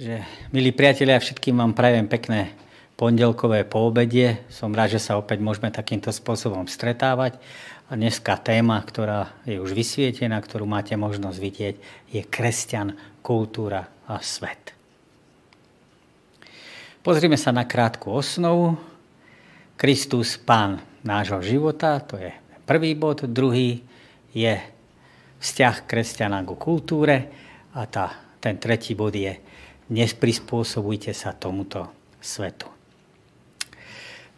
Že, milí priatelia, všetkým vám prajem pekné pondelkové poobedie. Som rád, že sa opäť môžeme takýmto spôsobom stretávať. A dneska téma, ktorá je už vysvietená, ktorú máte možnosť vidieť, je kresťan, kultúra a svet. Pozrime sa na krátku osnovu. Kristus, pán nášho života, to je prvý bod. Druhý je vzťah kresťana ku kultúre a tá, ten tretí bod je neprispôsobujte sa tomuto svetu.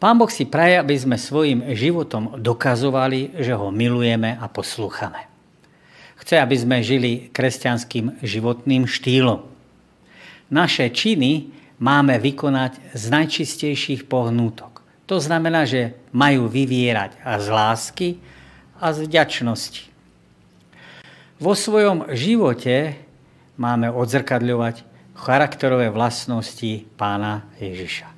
Pán Boh si praje, aby sme svojim životom dokazovali, že ho milujeme a poslúchame. Chce, aby sme žili kresťanským životným štýlom. Naše činy máme vykonať z najčistejších pohnútok. To znamená, že majú vyvierať a z lásky a z vďačnosti. Vo svojom živote máme odzrkadľovať charakterové vlastnosti pána Ježiša.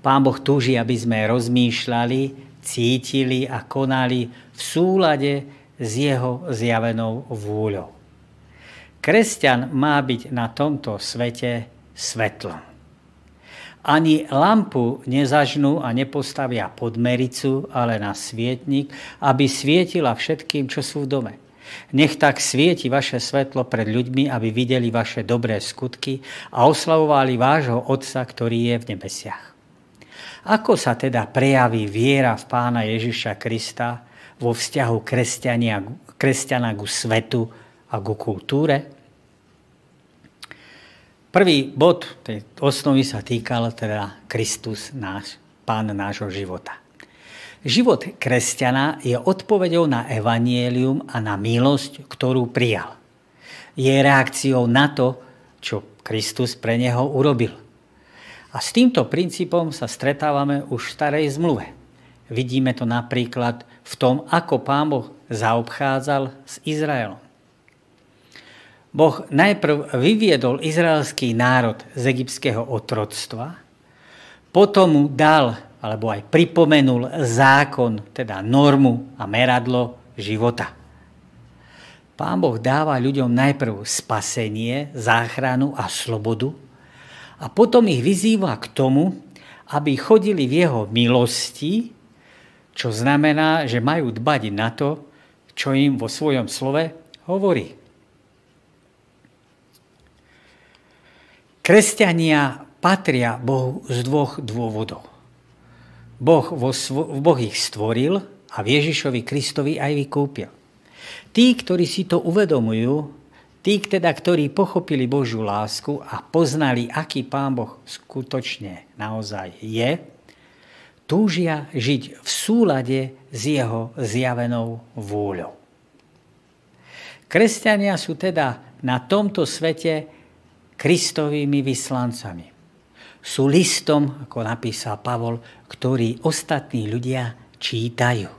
Pán Boh túži, aby sme rozmýšľali, cítili a konali v súlade s jeho zjavenou vôľou. Kresťan má byť na tomto svete svetlom. Ani lampu nezažnú a nepostavia pod mericu, ale na svietnik, aby svietila všetkým, čo sú v dome. Nech tak svieti vaše svetlo pred ľuďmi, aby videli vaše dobré skutky a oslavovali vášho Otca, ktorý je v nebesiach. Ako sa teda prejaví viera v pána Ježiša Krista vo vzťahu kresťana ku svetu a ku kultúre? Prvý bod tej osnovy sa týkal teda Kristus, náš, pán nášho života. Život kresťana je odpovedou na evanielium a na milosť, ktorú prijal. Je reakciou na to, čo Kristus pre neho urobil. A s týmto princípom sa stretávame už v starej zmluve. Vidíme to napríklad v tom, ako pán Boh zaobchádzal s Izraelom. Boh najprv vyviedol izraelský národ z egyptského otroctva, potom mu dal alebo aj pripomenul zákon, teda normu a meradlo života. Pán Boh dáva ľuďom najprv spasenie, záchranu a slobodu a potom ich vyzýva k tomu, aby chodili v jeho milosti, čo znamená, že majú dbať na to, čo im vo svojom slove hovorí. Kresťania patria Bohu z dvoch dôvodov. Boh, vo, boh ich stvoril a v Ježišovi Kristovi aj vykúpil. Tí, ktorí si to uvedomujú, tí, teda, ktorí pochopili Božiu lásku a poznali, aký Pán Boh skutočne naozaj je, túžia žiť v súlade s jeho zjavenou vôľou. Kresťania sú teda na tomto svete Kristovými vyslancami sú listom, ako napísal Pavol, ktorý ostatní ľudia čítajú.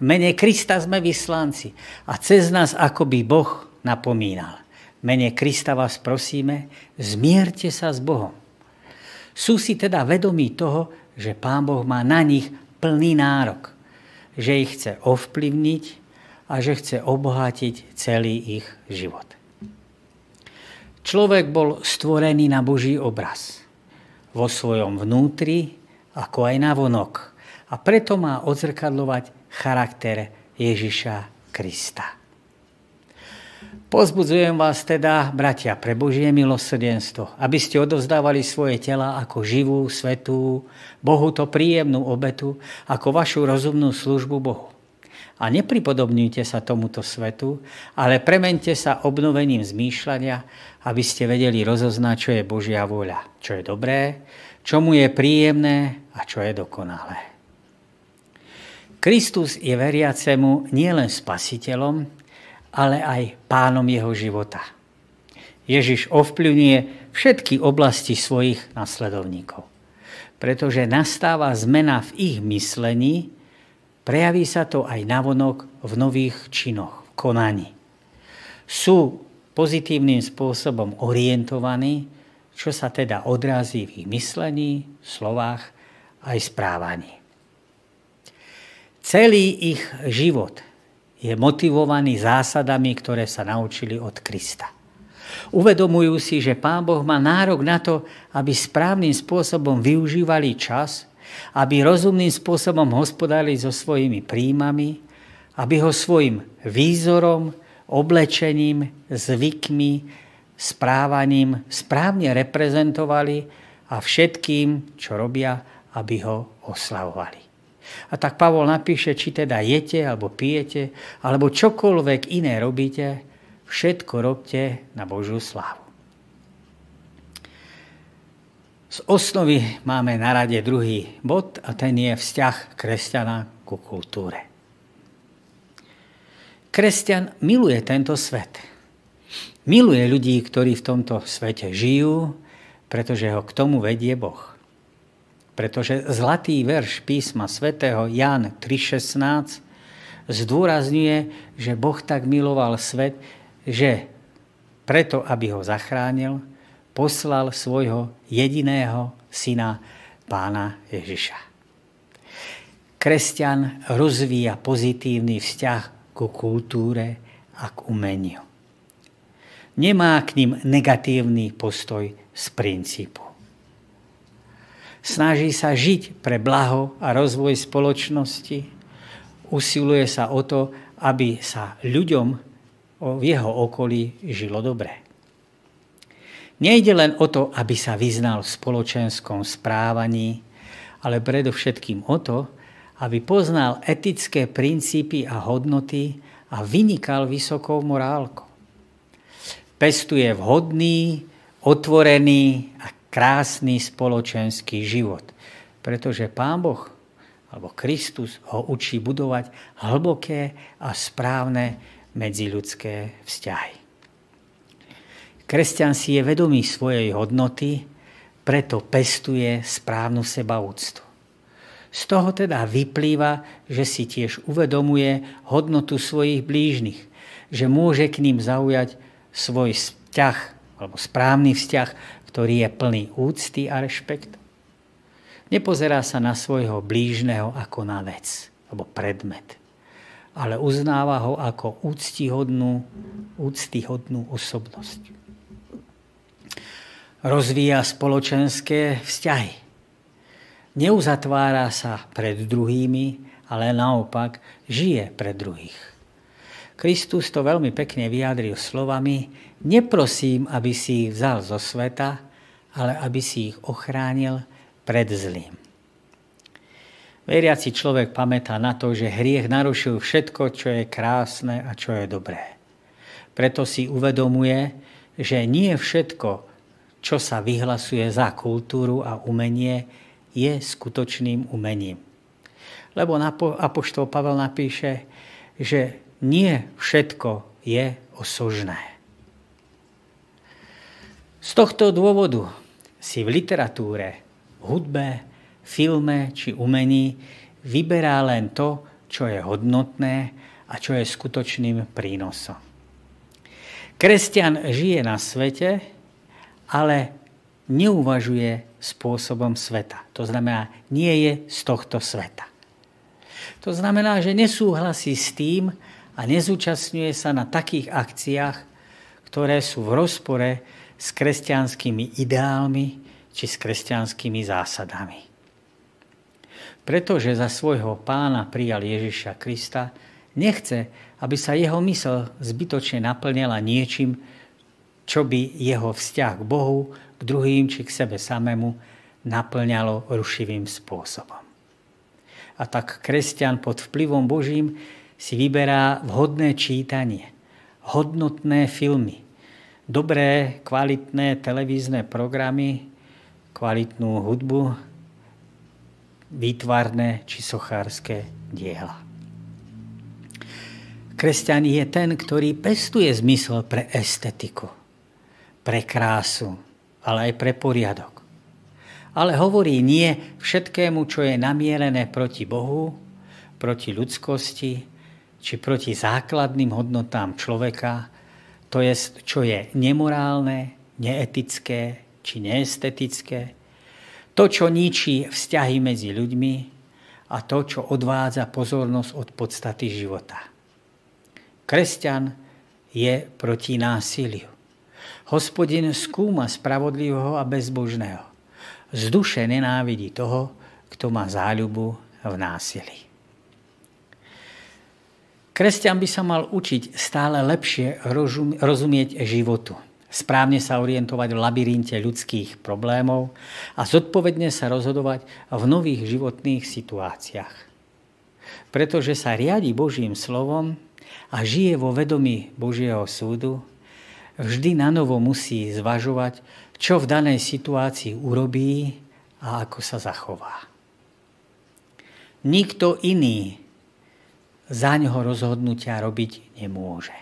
V mene Krista sme vyslanci a cez nás akoby Boh napomínal. V mene Krista vás prosíme, zmierte sa s Bohom. Sú si teda vedomí toho, že Pán Boh má na nich plný nárok, že ich chce ovplyvniť a že chce obohatiť celý ich život. Človek bol stvorený na Boží obraz vo svojom vnútri, ako aj na vonok. A preto má odzrkadlovať charakter Ježiša Krista. Pozbudzujem vás teda, bratia, pre Božie milosrdenstvo, aby ste odovzdávali svoje tela ako živú, svetú, Bohu to príjemnú obetu, ako vašu rozumnú službu Bohu. A nepripodobňujte sa tomuto svetu, ale premente sa obnovením zmýšľania, aby ste vedeli rozoznať, čo je Božia vôľa, čo je dobré, čo mu je príjemné a čo je dokonalé. Kristus je veriacemu nielen spasiteľom, ale aj pánom jeho života. Ježiš ovplyvňuje všetky oblasti svojich nasledovníkov. Pretože nastáva zmena v ich myslení, Prejaví sa to aj navonok v nových činoch, v konaní. Sú pozitívnym spôsobom orientovaní, čo sa teda odrazí v ich myslení, slovách aj správaní. Celý ich život je motivovaný zásadami, ktoré sa naučili od Krista. Uvedomujú si, že Pán Boh má nárok na to, aby správnym spôsobom využívali čas, aby rozumným spôsobom hospodárili so svojimi príjmami, aby ho svojim výzorom, oblečením, zvykmi, správaním správne reprezentovali a všetkým, čo robia, aby ho oslavovali. A tak Pavol napíše, či teda jete alebo pijete, alebo čokoľvek iné robíte, všetko robte na Božiu slávu. Z osnovy máme na rade druhý bod a ten je vzťah kresťana ku kultúre. Kresťan miluje tento svet. Miluje ľudí, ktorí v tomto svete žijú, pretože ho k tomu vedie Boh. Pretože zlatý verš písma svätého Jan 3.16 zdôrazňuje, že Boh tak miloval svet, že preto, aby ho zachránil, poslal svojho jediného syna, pána Ježiša. Kresťan rozvíja pozitívny vzťah ku kultúre a k umeniu. Nemá k ním negatívny postoj z princípu. Snaží sa žiť pre blaho a rozvoj spoločnosti, usiluje sa o to, aby sa ľuďom v jeho okolí žilo dobre. Nejde len o to, aby sa vyznal v spoločenskom správaní, ale predovšetkým o to, aby poznal etické princípy a hodnoty a vynikal vysokou morálkou. Pestuje vhodný, otvorený a krásny spoločenský život, pretože Pán Boh alebo Kristus ho učí budovať hlboké a správne medziľudské vzťahy. Kresťan si je vedomý svojej hodnoty, preto pestuje správnu sebaúctu. Z toho teda vyplýva, že si tiež uvedomuje hodnotu svojich blížnych, že môže k ním zaujať svoj vzťah, alebo správny vzťah, ktorý je plný úcty a rešpektu. Nepozerá sa na svojho blížneho ako na vec, alebo predmet, ale uznáva ho ako úctihodnú, úctihodnú osobnosť rozvíja spoločenské vzťahy. Neuzatvára sa pred druhými, ale naopak žije pre druhých. Kristus to veľmi pekne vyjadril slovami, neprosím, aby si ich vzal zo sveta, ale aby si ich ochránil pred zlým. Veriaci človek pamätá na to, že hriech narušil všetko, čo je krásne a čo je dobré. Preto si uvedomuje, že nie všetko, čo sa vyhlasuje za kultúru a umenie, je skutočným umením. Lebo Apoštol Pavel napíše, že nie všetko je osožné. Z tohto dôvodu si v literatúre, hudbe, filme či umení vyberá len to, čo je hodnotné a čo je skutočným prínosom. Kresťan žije na svete, ale neuvažuje spôsobom sveta. To znamená, nie je z tohto sveta. To znamená, že nesúhlasí s tým a nezúčastňuje sa na takých akciách, ktoré sú v rozpore s kresťanskými ideálmi či s kresťanskými zásadami. Pretože za svojho pána prijal Ježiša Krista, nechce, aby sa jeho mysl zbytočne naplňala niečím, čo by jeho vzťah k Bohu, k druhým či k sebe samému naplňalo rušivým spôsobom. A tak kresťan pod vplyvom Božím si vyberá vhodné čítanie, hodnotné filmy, dobré, kvalitné televízne programy, kvalitnú hudbu, výtvarné či sochárske diela. Kresťan je ten, ktorý pestuje zmysel pre estetiku pre krásu, ale aj pre poriadok. Ale hovorí nie všetkému, čo je namierené proti Bohu, proti ľudskosti, či proti základným hodnotám človeka, to je, čo je nemorálne, neetické či neestetické, to, čo ničí vzťahy medzi ľuďmi a to, čo odvádza pozornosť od podstaty života. Kresťan je proti násiliu Hospodin skúma spravodlivého a bezbožného. Z duše nenávidí toho, kto má záľubu v násilí. Kresťan by sa mal učiť stále lepšie rozumieť životu, správne sa orientovať v labyrinte ľudských problémov a zodpovedne sa rozhodovať v nových životných situáciách. Pretože sa riadi Božím slovom a žije vo vedomí Božieho súdu, vždy na novo musí zvažovať, čo v danej situácii urobí a ako sa zachová. Nikto iný za ňoho rozhodnutia robiť nemôže.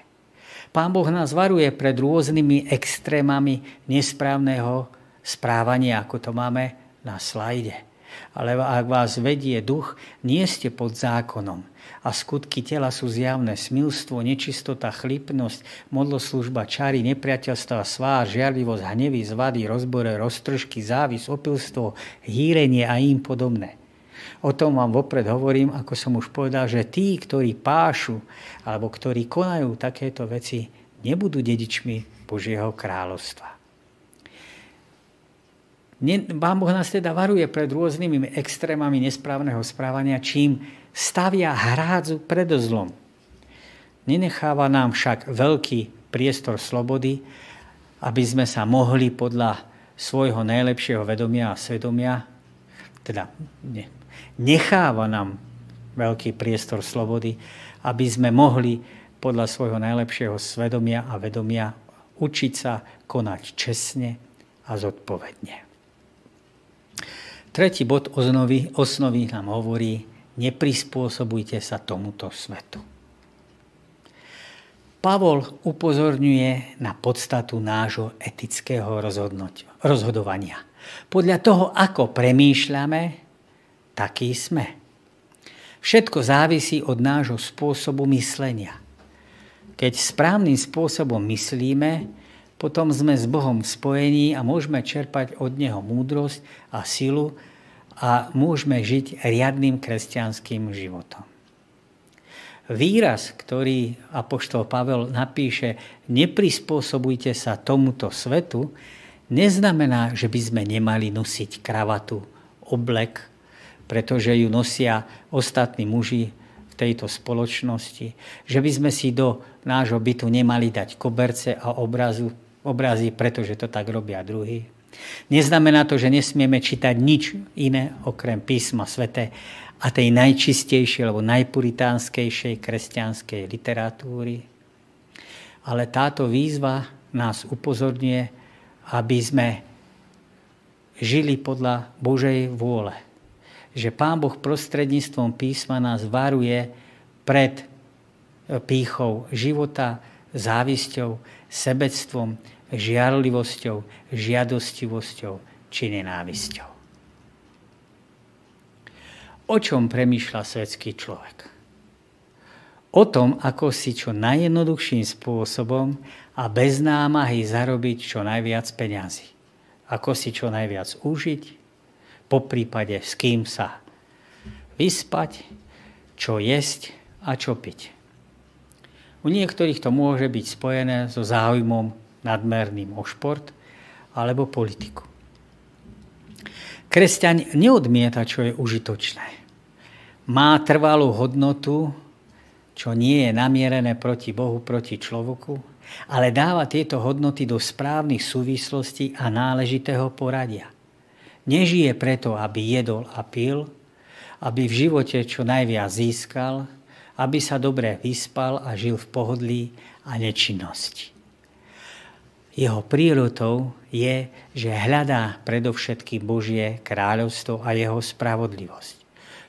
Pán Boh nás varuje pred rôznymi extrémami nesprávneho správania, ako to máme na slajde. Ale ak vás vedie duch, nie ste pod zákonom. A skutky tela sú zjavné. Smilstvo, nečistota, chlipnosť, modloslužba, čary, nepriateľstva, svá, žiarlivosť, hnevy, zvady, rozbore, roztržky, závis, opilstvo, hýrenie a im podobné. O tom vám vopred hovorím, ako som už povedal, že tí, ktorí pášu alebo ktorí konajú takéto veci, nebudú dedičmi Božieho kráľovstva. Pán Boh nás teda varuje pred rôznymi extrémami nesprávneho správania, čím stavia hrádzu pred zlom. Nenecháva nám však veľký priestor slobody, aby sme sa mohli podľa svojho najlepšieho vedomia a svedomia, teda ne, necháva nám veľký priestor slobody, aby sme mohli podľa svojho najlepšieho svedomia a vedomia učiť sa konať čestne a zodpovedne. Tretí bod osnovy, osnovy nám hovorí, neprispôsobujte sa tomuto svetu. Pavol upozorňuje na podstatu nášho etického rozhodovania. Podľa toho, ako premýšľame, takí sme. Všetko závisí od nášho spôsobu myslenia. Keď správnym spôsobom myslíme, potom sme s Bohom spojení a môžeme čerpať od Neho múdrosť a silu a môžeme žiť riadným kresťanským životom. Výraz, ktorý apoštol Pavel napíše, neprispôsobujte sa tomuto svetu, neznamená, že by sme nemali nosiť kravatu, oblek pretože ju nosia ostatní muži v tejto spoločnosti, že by sme si do nášho bytu nemali dať koberce a obrazu, obrazy, pretože to tak robia druhí. Neznamená to, že nesmieme čítať nič iné okrem písma svete a tej najčistejšej alebo najpuritánskejšej kresťanskej literatúry. Ale táto výzva nás upozorňuje, aby sme žili podľa Božej vôle že Pán Boh prostredníctvom písma nás varuje pred pýchou života, závisťou, sebectvom, žiarlivosťou, žiadostivosťou či nenávisťou. O čom premýšľa svetský človek? O tom, ako si čo najjednoduchším spôsobom a bez námahy zarobiť čo najviac peňazí. Ako si čo najviac užiť, po prípade s kým sa vyspať, čo jesť a čo piť. U niektorých to môže byť spojené so záujmom nadmerným o šport alebo politiku. Kresťan neodmieta, čo je užitočné. Má trvalú hodnotu, čo nie je namierené proti Bohu, proti človeku, ale dáva tieto hodnoty do správnych súvislostí a náležitého poradia. Nežije preto, aby jedol a pil, aby v živote čo najviac získal, aby sa dobre vyspal a žil v pohodlí a nečinnosti. Jeho prírodou je, že hľadá predovšetkým Božie kráľovstvo a jeho spravodlivosť.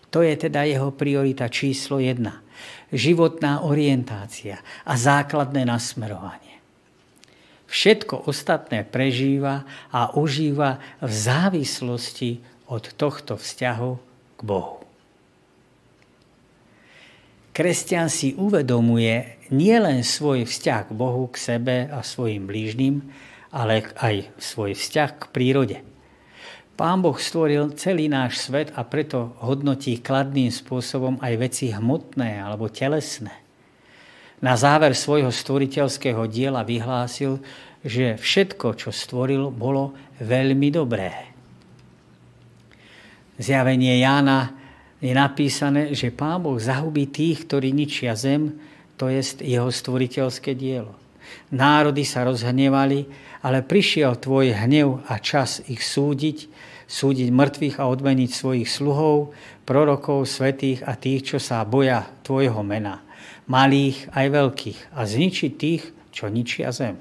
To je teda jeho priorita číslo jedna. Životná orientácia a základné nasmerovanie všetko ostatné prežíva a užíva v závislosti od tohto vzťahu k Bohu. Kresťan si uvedomuje nielen svoj vzťah k Bohu, k sebe a svojim blížnym, ale aj svoj vzťah k prírode. Pán Boh stvoril celý náš svet a preto hodnotí kladným spôsobom aj veci hmotné alebo telesné na záver svojho stvoriteľského diela vyhlásil, že všetko, čo stvoril, bolo veľmi dobré. Zjavenie Jána je napísané, že Pán Boh zahubí tých, ktorí ničia zem, to je jeho stvoriteľské dielo. Národy sa rozhnevali, ale prišiel tvoj hnev a čas ich súdiť, súdiť mŕtvych a odmeniť svojich sluhov, prorokov, svetých a tých, čo sa boja tvojho mena, malých aj veľkých, a zničiť tých, čo ničia zem.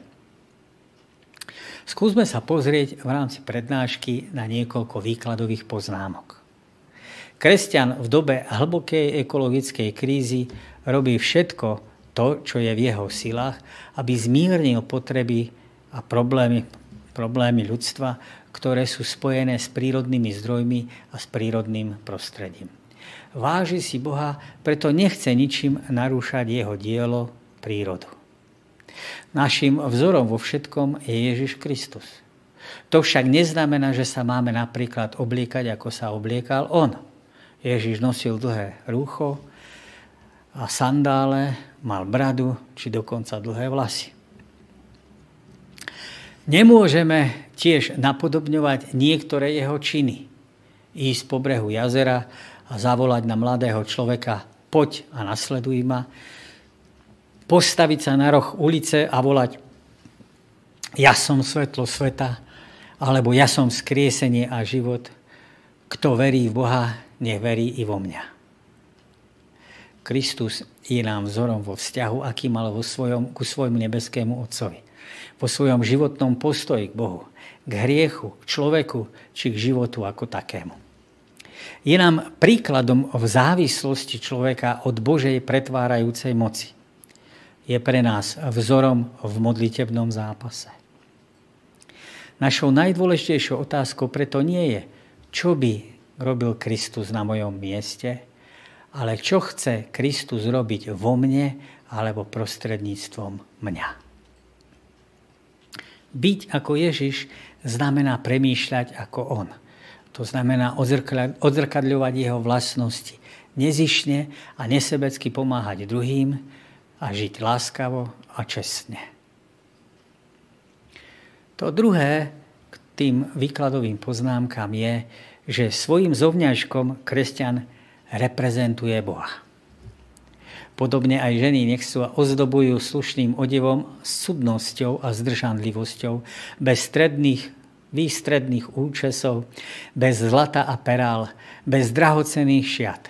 Skúsme sa pozrieť v rámci prednášky na niekoľko výkladových poznámok. Kresťan v dobe hlbokej ekologickej krízy robí všetko to, čo je v jeho silách, aby zmiernil potreby a problémy, problémy ľudstva, ktoré sú spojené s prírodnými zdrojmi a s prírodným prostredím. Váži si Boha, preto nechce ničím narúšať jeho dielo, prírodu. Našim vzorom vo všetkom je Ježiš Kristus. To však neznamená, že sa máme napríklad obliekať, ako sa obliekal On. Ježiš nosil dlhé rúcho a sandále, mal bradu či dokonca dlhé vlasy. Nemôžeme tiež napodobňovať niektoré jeho činy. Ísť po brehu jazera a zavolať na mladého človeka poď a nasleduj ma. Postaviť sa na roh ulice a volať ja som svetlo sveta, alebo ja som skriesenie a život. Kto verí v Boha, nech verí i vo mňa. Kristus je nám vzorom vo vzťahu, aký mal vo svojom, ku svojmu nebeskému Otcovi. Vo svojom životnom postoji k Bohu, k hriechu, k človeku či k životu ako takému. Je nám príkladom v závislosti človeka od Božej pretvárajúcej moci. Je pre nás vzorom v modlitebnom zápase. Našou najdôležitejšou otázkou preto nie je, čo by robil Kristus na mojom mieste, ale čo chce Kristus robiť vo mne alebo prostredníctvom mňa. Byť ako Ježiš znamená premýšľať ako On. To znamená odzrkadľovať jeho vlastnosti. Nezišne a nesebecky pomáhať druhým a žiť láskavo a čestne. To druhé k tým výkladovým poznámkam je, že svojim zovňažkom kresťan reprezentuje Boha. Podobne aj ženy nech sa ozdobujú slušným odevom, sudnosťou a zdržanlivosťou, bez stredných, výstredných účesov, bez zlata a perál, bez drahocených šiat.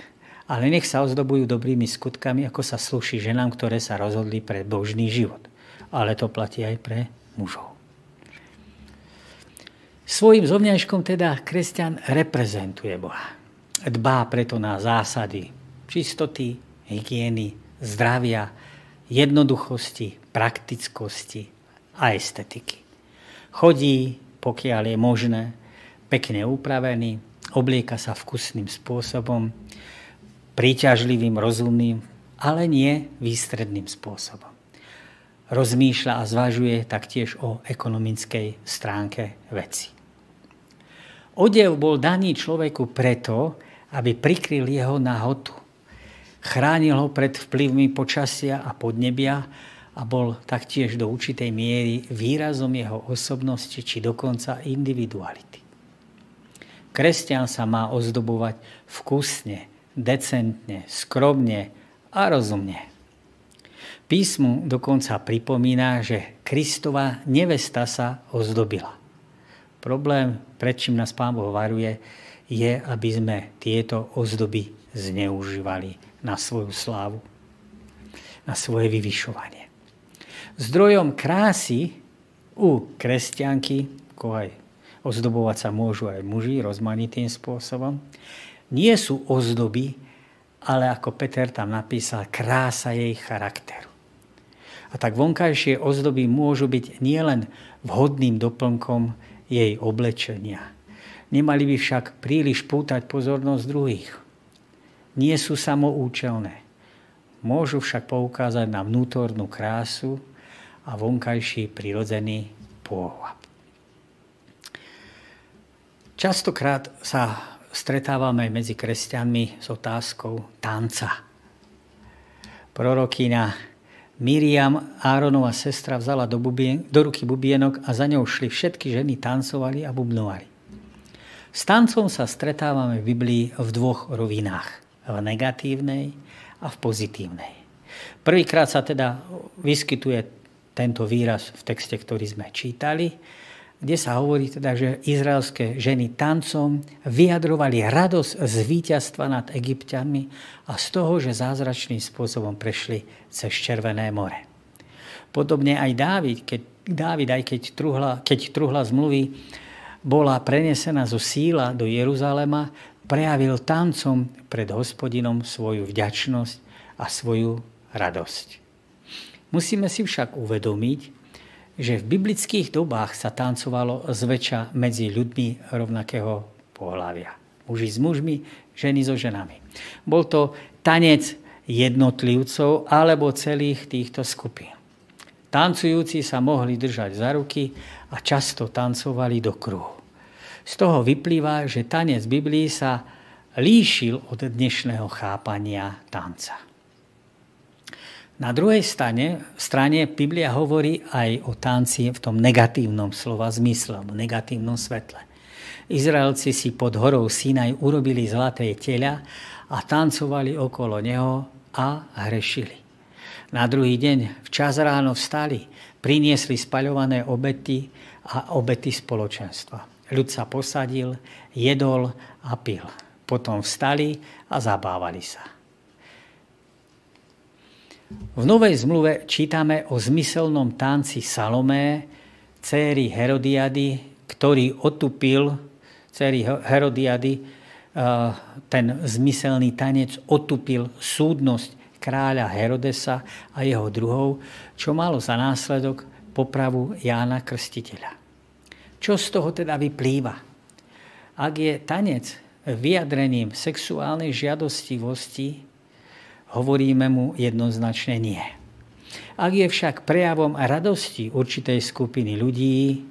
Ale nech sa ozdobujú dobrými skutkami, ako sa sluší ženám, ktoré sa rozhodli pre božný život. Ale to platí aj pre mužov. Svojim zovňajškom teda kresťan reprezentuje Boha. Dbá preto na zásady čistoty, hygieny, zdravia, jednoduchosti, praktickosti a estetiky. Chodí, pokiaľ je možné, pekne upravený, oblieka sa vkusným spôsobom, príťažlivým, rozumným, ale nie výstredným spôsobom. Rozmýšľa a zvažuje taktiež o ekonomickej stránke veci. Odev bol daný človeku preto, aby prikryl jeho nahotu. Chránil ho pred vplyvmi počasia a podnebia a bol taktiež do určitej miery výrazom jeho osobnosti či dokonca individuality. Kresťan sa má ozdobovať vkusne, decentne, skromne a rozumne. Písmu dokonca pripomína, že Kristova nevesta sa ozdobila. Problém, pred čím nás Pán Boh varuje, je, aby sme tieto ozdoby zneužívali na svoju slávu, na svoje vyvyšovanie. Zdrojom krásy u kresťanky, ako aj ozdobovať sa môžu aj muži rozmanitým spôsobom, nie sú ozdoby, ale ako Peter tam napísal, krása jej charakteru. A tak vonkajšie ozdoby môžu byť nielen vhodným doplnkom jej oblečenia. Nemali by však príliš pútať pozornosť druhých. Nie sú samoučelné. Môžu však poukázať na vnútornú krásu a vonkajší prirodzený pôvab. Častokrát sa stretávame medzi kresťanmi s otázkou tanca. Prorokina Miriam, Áronova sestra, vzala do, bubien, do ruky bubienok a za ňou šli všetky ženy, tancovali a bubnovali. S tancom sa stretávame v Biblii v dvoch rovinách. V negatívnej a v pozitívnej. Prvýkrát sa teda vyskytuje tento výraz v texte, ktorý sme čítali kde sa hovorí teda, že izraelské ženy tancom vyjadrovali radosť z víťazstva nad egyptianmi a z toho, že zázračným spôsobom prešli cez Červené more. Podobne aj Dávid, keď, Dávid aj keď truhla, keď truhla zmluvy bola prenesená zo síla do Jeruzalema, prejavil tancom pred hospodinom svoju vďačnosť a svoju radosť. Musíme si však uvedomiť, že v biblických dobách sa tancovalo zväčša medzi ľuďmi rovnakého pohľavia. Muži s mužmi, ženy so ženami. Bol to tanec jednotlivcov alebo celých týchto skupín. Tancujúci sa mohli držať za ruky a často tancovali do kruhu. Z toho vyplýva, že tanec Biblii sa líšil od dnešného chápania tanca. Na druhej strane, strane Biblia hovorí aj o tanci v tom negatívnom slova zmysle, v negatívnom svetle. Izraelci si pod horou Sinaj urobili zlaté teľa a tancovali okolo neho a hrešili. Na druhý deň včas ráno vstali, priniesli spaľované obety a obety spoločenstva. Ľud sa posadil, jedol a pil. Potom vstali a zabávali sa. V Novej zmluve čítame o zmyselnom tanci Salomé, céry Herodiady, ktorý otupil, céry Herodiady, ten zmyselný tanec otupil súdnosť kráľa Herodesa a jeho druhov, čo malo za následok popravu Jána Krstiteľa. Čo z toho teda vyplýva? Ak je tanec vyjadrením sexuálnej žiadostivosti, hovoríme mu jednoznačne nie. Ak je však prejavom radosti určitej skupiny ľudí,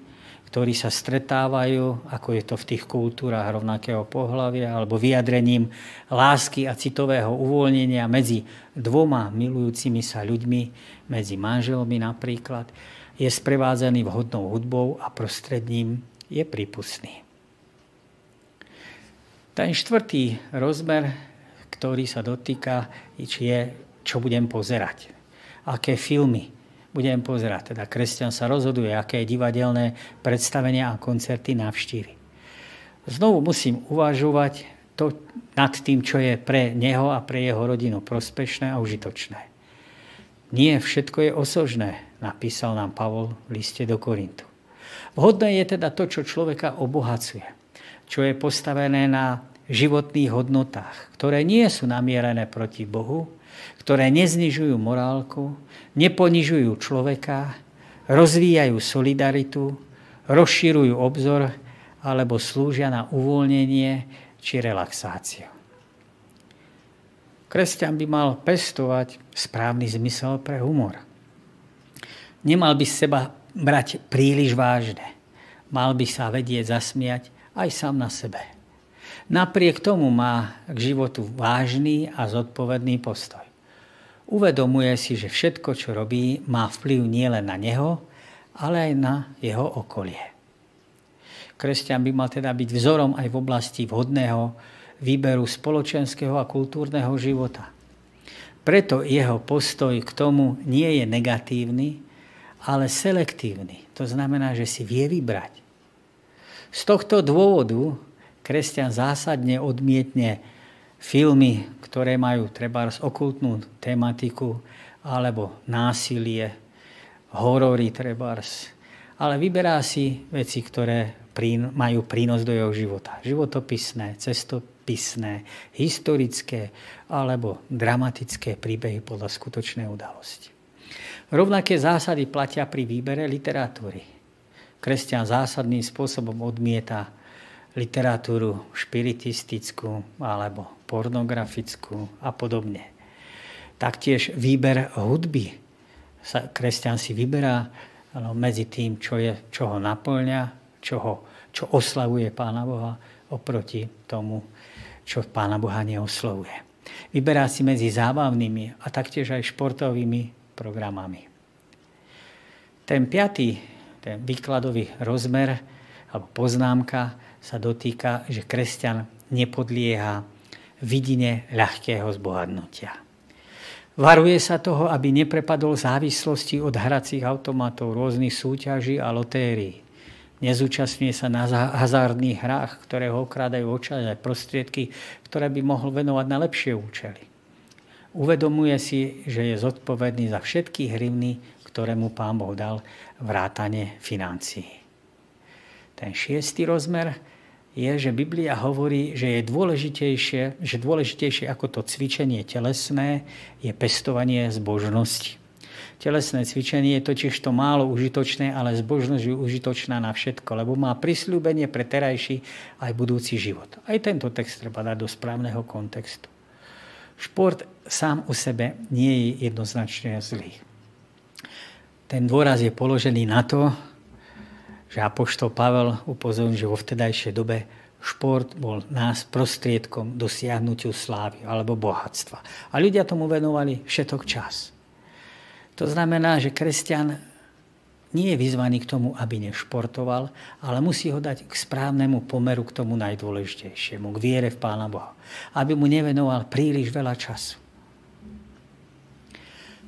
ktorí sa stretávajú, ako je to v tých kultúrach rovnakého pohľavia, alebo vyjadrením lásky a citového uvoľnenia medzi dvoma milujúcimi sa ľuďmi, medzi manželmi napríklad, je sprevádzaný vhodnou hudbou a prostredním je prípustný. Ten štvrtý rozmer ktorý sa dotýka, či je, čo budem pozerať. Aké filmy budem pozerať. Teda kresťan sa rozhoduje, aké divadelné predstavenia a koncerty navštívi. Znovu musím uvažovať to, nad tým, čo je pre neho a pre jeho rodinu prospešné a užitočné. Nie všetko je osožné, napísal nám Pavol v liste do Korintu. Vhodné je teda to, čo človeka obohacuje, čo je postavené na životných hodnotách, ktoré nie sú namierené proti Bohu, ktoré neznižujú morálku, neponižujú človeka, rozvíjajú solidaritu, rozširujú obzor alebo slúžia na uvoľnenie či relaxáciu. Kresťan by mal pestovať správny zmysel pre humor. Nemal by seba brať príliš vážne. Mal by sa vedieť zasmiať aj sám na sebe. Napriek tomu má k životu vážny a zodpovedný postoj. Uvedomuje si, že všetko, čo robí, má vplyv nielen na neho, ale aj na jeho okolie. Kresťan by mal teda byť vzorom aj v oblasti vhodného výberu spoločenského a kultúrneho života. Preto jeho postoj k tomu nie je negatívny, ale selektívny. To znamená, že si vie vybrať. Z tohto dôvodu kresťan zásadne odmietne filmy, ktoré majú treba okultnú tematiku, alebo násilie, horory trebárs, ale vyberá si veci, ktoré majú prínos do jeho života. Životopisné, cestopisné, historické alebo dramatické príbehy podľa skutočnej udalosti. Rovnaké zásady platia pri výbere literatúry. Kresťan zásadným spôsobom odmieta literatúru špiritistickú alebo pornografickú a podobne. Taktiež výber hudby. Kresťan si vyberá no, medzi tým, čo, je, čo ho naplňa, čo, ho, čo oslavuje Pána Boha, oproti tomu, čo Pána Boha neoslovuje. Vyberá si medzi zábavnými a taktiež aj športovými programami. Ten piatý, ten výkladový rozmer alebo poznámka sa dotýka, že kresťan nepodlieha vidine ľahkého zbohadnutia. Varuje sa toho, aby neprepadol závislosti od hracích automatov, rôznych súťaží a lotérií. Nezúčastňuje sa na hazardných hrách, ktoré ho okrádajú očas aj prostriedky, ktoré by mohol venovať na lepšie účely. Uvedomuje si, že je zodpovedný za všetky hrivny, ktoré mu pán Boh dal vrátane financií. Ten šiestý rozmer je, že Biblia hovorí, že je dôležitejšie, že dôležitejšie ako to cvičenie telesné je pestovanie zbožnosti. Telesné cvičenie je totiž to málo užitočné, ale zbožnosť je užitočná na všetko, lebo má prisľúbenie pre terajší aj budúci život. Aj tento text treba dať do správneho kontextu. Šport sám o sebe nie je jednoznačne zlý. Ten dôraz je položený na to, že Apoštol Pavel upozorňuje, že vo vtedajšej dobe šport bol nás prostriedkom dosiahnutiu slávy alebo bohatstva. A ľudia tomu venovali všetok čas. To znamená, že kresťan nie je vyzvaný k tomu, aby nešportoval, ale musí ho dať k správnemu pomeru k tomu najdôležitejšiemu, k viere v Pána Boha. Aby mu nevenoval príliš veľa času.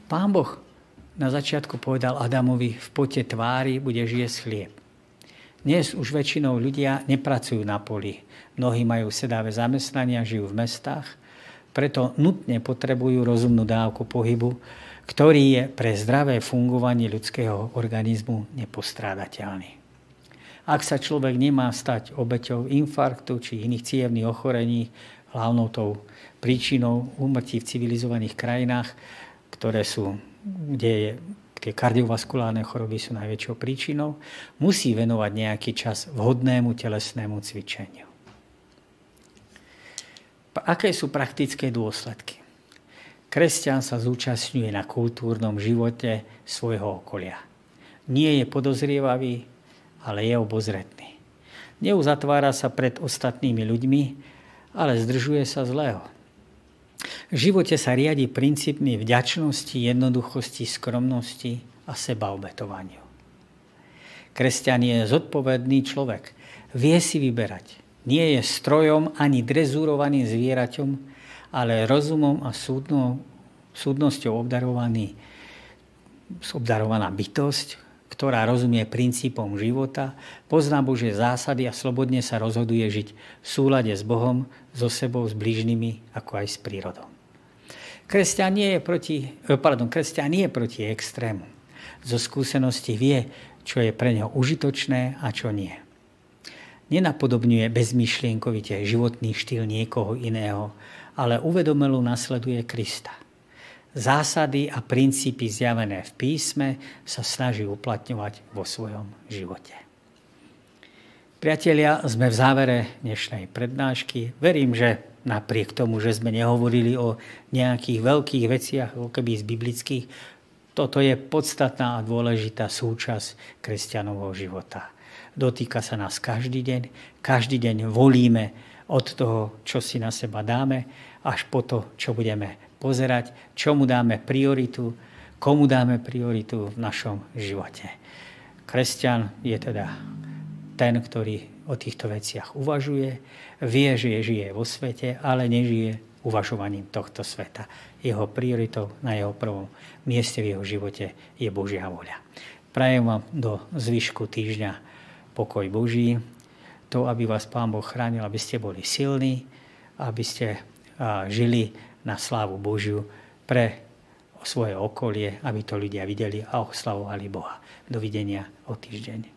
Pán Boh na začiatku povedal Adamovi, v pote tvári budeš jesť chlieb. Dnes už väčšinou ľudia nepracujú na poli. Mnohí majú sedavé zamestnania, žijú v mestách, preto nutne potrebujú rozumnú dávku pohybu, ktorý je pre zdravé fungovanie ľudského organizmu nepostrádateľný. Ak sa človek nemá stať obeťou infarktu či iných cievných ochorení, hlavnou tou príčinou úmrtí v civilizovaných krajinách, ktoré sú, kde je tie kardiovaskulárne choroby sú najväčšou príčinou, musí venovať nejaký čas vhodnému telesnému cvičeniu. Aké sú praktické dôsledky? Kresťan sa zúčastňuje na kultúrnom živote svojho okolia. Nie je podozrievavý, ale je obozretný. Neuzatvára sa pred ostatnými ľuďmi, ale zdržuje sa zlého. V živote sa riadi princípmi vďačnosti, jednoduchosti, skromnosti a sebaobetovaniu. Kresťan je zodpovedný človek. Vie si vyberať. Nie je strojom ani drezúrovaným zvieraťom, ale rozumom a súdnou, súdnosťou obdarovaný, obdarovaná bytosť, ktorá rozumie princípom života, pozná Božie zásady a slobodne sa rozhoduje žiť v súlade s Bohom, so sebou, s blížnymi, ako aj s prírodou. Kresťan nie je proti, eh, pardon, kresťan nie je proti extrému. Zo skúsenosti vie, čo je pre neho užitočné a čo nie. Nenapodobňuje bezmyšlienkovite životný štýl niekoho iného, ale uvedomelu nasleduje Krista. Zásady a princípy zjavené v písme sa snaží uplatňovať vo svojom živote. Priatelia, sme v závere dnešnej prednášky. Verím, že napriek tomu, že sme nehovorili o nejakých veľkých veciach, ako keby z biblických, toto je podstatná a dôležitá súčasť kresťanovho života. Dotýka sa nás každý deň. Každý deň volíme od toho, čo si na seba dáme, až po to, čo budeme pozerať, čomu dáme prioritu, komu dáme prioritu v našom živote. Kresťan je teda ten, ktorý o týchto veciach uvažuje, vie, že žije vo svete, ale nežije uvažovaním tohto sveta. Jeho prioritou na jeho prvom mieste v jeho živote je Božia voľa. Prajem vám do zvyšku týždňa pokoj Boží, to, aby vás Pán Boh chránil, aby ste boli silní, aby ste žili na slávu Božiu pre svoje okolie, aby to ľudia videli a oslavovali Boha. Dovidenia o týždeň.